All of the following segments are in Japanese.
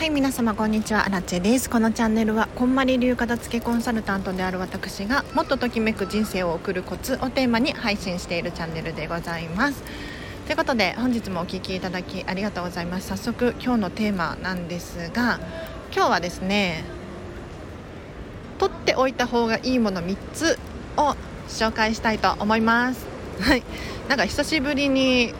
はい皆様こんにちは。アラチェです。このチャンネルはこんまり流片付けコンサルタントである私がもっとときめく人生を送るコツをテーマに配信しているチャンネルでございます。ということで本日もお聴きいただきありがとうございます。早速今日のテーマなんですが今日はですね取っておいた方がいいもの3つを紹介したいと思います。はい。なんか久しぶりに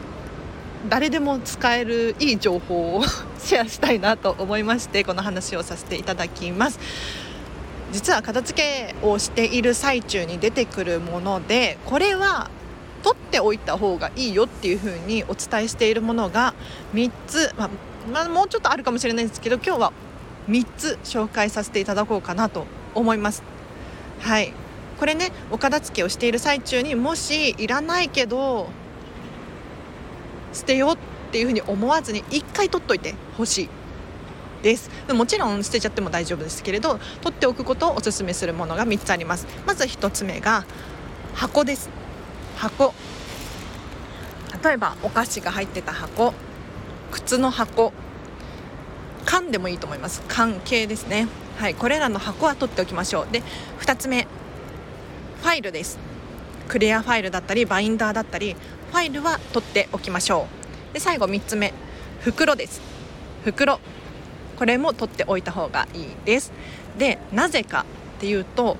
誰でも使えるいい情報をシェアしたいなと思いましてこの話をさせていただきます。実は片付けをしている最中に出てくるものでこれは取っておいた方がいいよっていう風にお伝えしているものが3つ、まあ、まあ、もうちょっとあるかもしれないんですけど今日は3つ紹介させていただこうかなと思います。はい。これねお片付けをしている最中にもしいらないけど捨てようっていうふうに思わずに1回取っといてほしいです。もちろん捨てちゃっても大丈夫ですけれど取っておくことをおすすめするものが3つあります。まず1つ目が箱です。箱。例えばお菓子が入ってた箱。靴の箱。缶でもいいと思います。缶系ですね。はい。これらの箱は取っておきましょう。で2つ目。ファイルです。クリアファイルだったりバインダーだったりファイルは取っておきましょう。で最後3つ目。袋です。袋。これも取っておいた方がいいです。でなぜかっていうと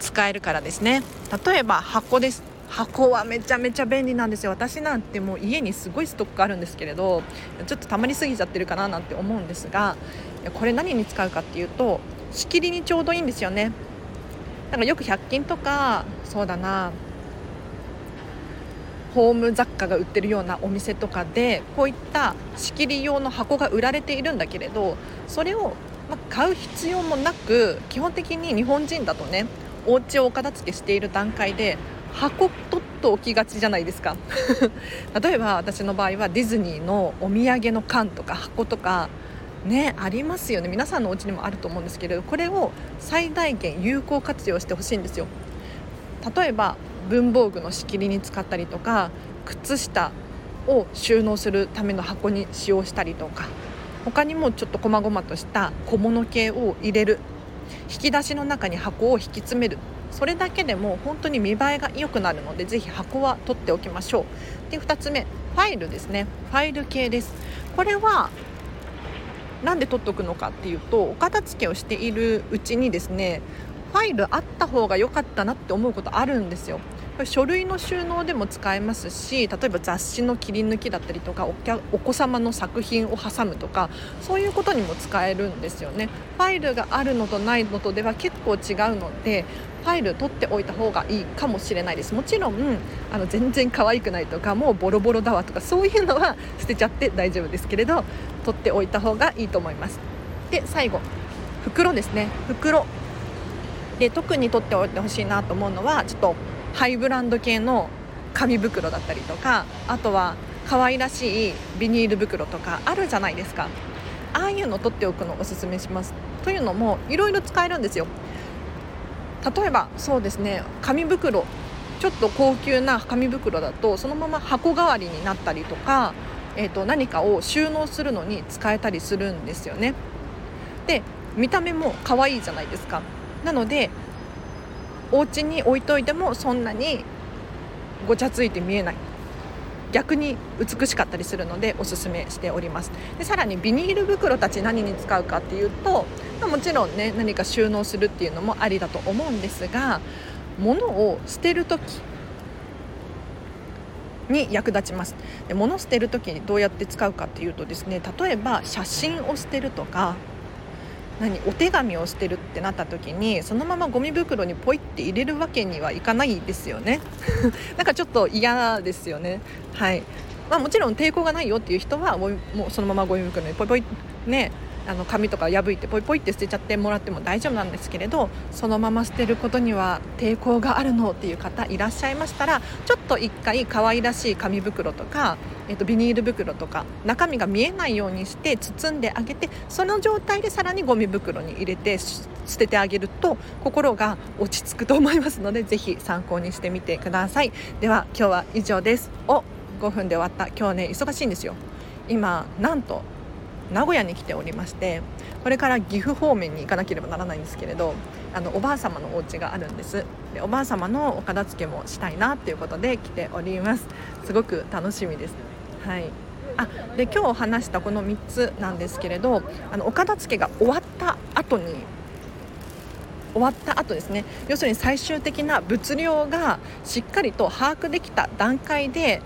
使えるからですね。例えば箱です。箱はめちゃめちゃ便利なんですよ。私なんてもう家にすごいストックあるんですけれどちょっとたまりすぎちゃってるかななんて思うんですがこれ何に使うかっていうと仕切りにちょうどいいんですよね。なんかよく100均とかそうだな。ホーム雑貨が売ってるようなお店とかでこういった仕切り用の箱が売られているんだけれどそれをま買う必要もなく基本的に日本人だとねお家をお片付けしている段階で箱取っておきがちじゃないですか。例えば私の場合はディズニーのお土産の缶とか箱とかねありますよね。皆さんのお家にもあると思うんですけれどこれを最大限有効活用してほしいんですよ。例えば文房具の仕切りに使ったりとか靴下を収納するための箱に使用したりとか他にもちょっと細々とした小物系を入れる引き出しの中に箱を引き詰める。それだけでも本当に見栄えが良くなるのでぜひ箱は取っておきましょう。で2つ目ファイルですね。ファイル系です。これはなんで取っておくのかっていうとお片付けをしているうちにですねファイルあった方が良かったなって思うことあるんですよ。書類の収納でも使えますし例えば雑誌の切り抜きだったりとかお子様の作品を挟むとかそういうことにも使えるんですよね。ファイルがあるのとないのとでは結構違うのでファイル取っておいた方がいいかもしれないです。もちろんあの全然可愛くないとかもうボロボロだわとかそういうのは捨てちゃって大丈夫ですけれど取っておいた方がいいと思います。で最後袋ですね。袋。で特に取っておいてほしいなと思うのはちょっとハイブランド系の紙袋だったりとかあとは可愛らしいビニール袋とかあるじゃないですか。ああいうの取っておくのおすすめします。というのもいろいろ使えるんですよ。例えばそうですね紙袋。ちょっと高級な紙袋だとそのまま箱代わりになったりとか、えー、と何かを収納するのに使えたりするんですよね。で見た目も可愛いじゃないですか。なのでお家に置いといてもそんなにごちゃついて見えない。逆に美しかったりするのでおすすめしております。でさらにビニール袋たち何に使うかっていうともちろんね何か収納するっていうのもありだと思うんですが物を捨てる時に役立ちます。で物捨てる時にどうやって使うかっていうとですね例えば写真を捨てるとか何お手紙をしてるってなった時にそのままゴミ袋にポイって入れるわけにはいかないですよね。なんかちょっと嫌ですよね。はい。まあ、もちろん抵抗がないよっていう人はもうそのままゴミ袋にポイポイねあの紙とか破いてポイポイって捨てちゃってもらっても大丈夫なんですけれどそのまま捨てることには抵抗があるのっていう方いらっしゃいましたらちょっと一回可愛らしい紙袋とか、えー、とビニール袋とか中身が見えないようにして包んであげてその状態でさらにゴミ袋に入れて捨ててあげると心が落ち着くと思いますのでぜひ参考にしてみてください。では今日は以上です。お5分で終わった。今日ね忙しいんですよ。今なんと名古屋に来ておりましてこれから岐阜方面に行かなければならないんですけれどあのおばあ様のお家があるんです。でおばあ様のお片付けもしたいなっていうことで来ております。すごく楽しみです。はい。あで今日話したこの3つなんですけれどあのお片付けが終わった後に終わった後ですね。要するに最終的な物量がしっかりと把握できた段階で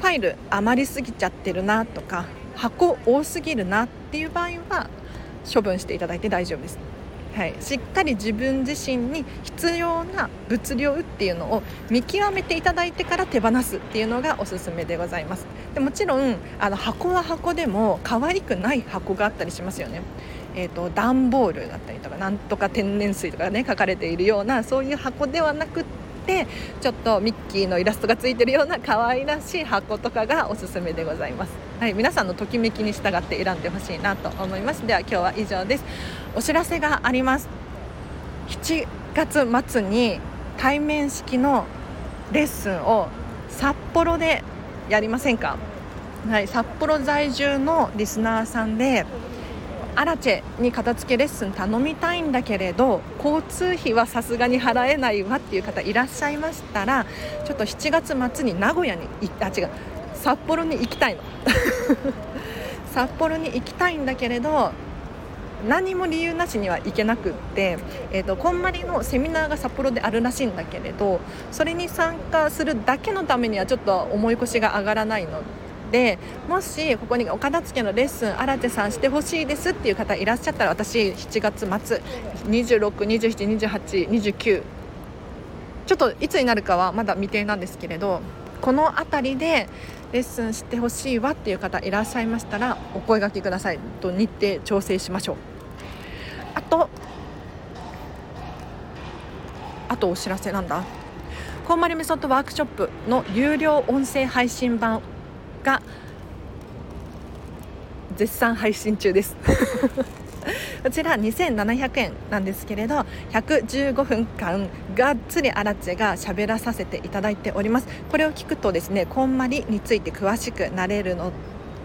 ファイル余りすぎちゃってるなとか箱多すぎるなっていう場合は処分していただいて大丈夫です。はい、しっかり自分自身に必要な物量っていうのを見極めていただいてから手放すっていうのがおすすめでございます。でもちろんあの箱は箱でも可愛くない箱があったりしますよね。えーと、段ボールだったりとかなんとか天然水とかね書かれているようなそういう箱ではなくてちょっとミッキーのイラストがついてるような可愛らしい箱とかがおすすめでございます、はい、皆さんのときめきに従って選んでほしいなと思います。では今日は以上です。お知らせがあります。7月末に対面式のレッスンを札幌でやりませんか？はい、札幌在住のリスナーさんでアラチェに片付けレッスン頼みたいんだけれど交通費はさすがに払えないわっていう方いらっしゃいましたらちょっと7月末に名古屋にあ違う。札幌に行きたいの。札幌に行きたいんだけれど何も理由なしには行けなくって、えーと、こんまりのセミナーが札幌であるらしいんだけれどそれに参加するだけのためにはちょっと重い腰が上がらないの。でもしここにお片付けのレッスン新手さんしてほしいですっていう方いらっしゃったら私7月末26272829ちょっといつになるかはまだ未定なんですけれどこの辺りでレッスンしてほしいわっていう方いらっしゃいましたらお声がけくださいと日程調整しましょう。あとあとお知らせなんだ。こんまりメソッドワークショップの有料音声配信版が絶賛配信中です。こちら2700円なんですけれど115分間がっつりアラチェが喋らさせていただいております。これを聞くとですねこんまりについて詳しくなれるの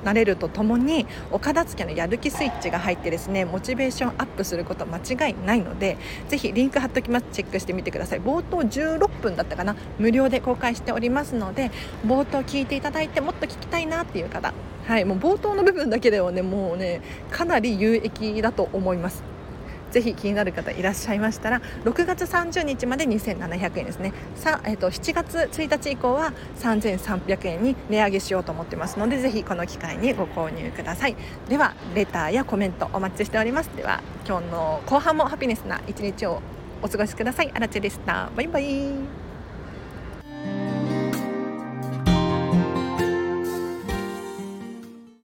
なれるとともにお片付けのやる気スイッチが入ってですねモチベーションアップすること間違いないのでぜひリンク貼っときます。チェックしてみてください。冒頭16分だったかな？無料で公開しておりますので冒頭聞いていただいてもっと聞きたいなっていう方。はいもう冒頭の部分だけではねもうねかなり有益だと思います。ぜひ気になる方いらっしゃいましたら6月30日まで2700円ですね。さ、えーと、7月1日以降は3300円に値上げしようと思ってますのでぜひこの機会にご購入ください。ではレターやコメントお待ちしております。では今日の後半もハピネスな一日をお過ごしください。あらちでした。バイバイ。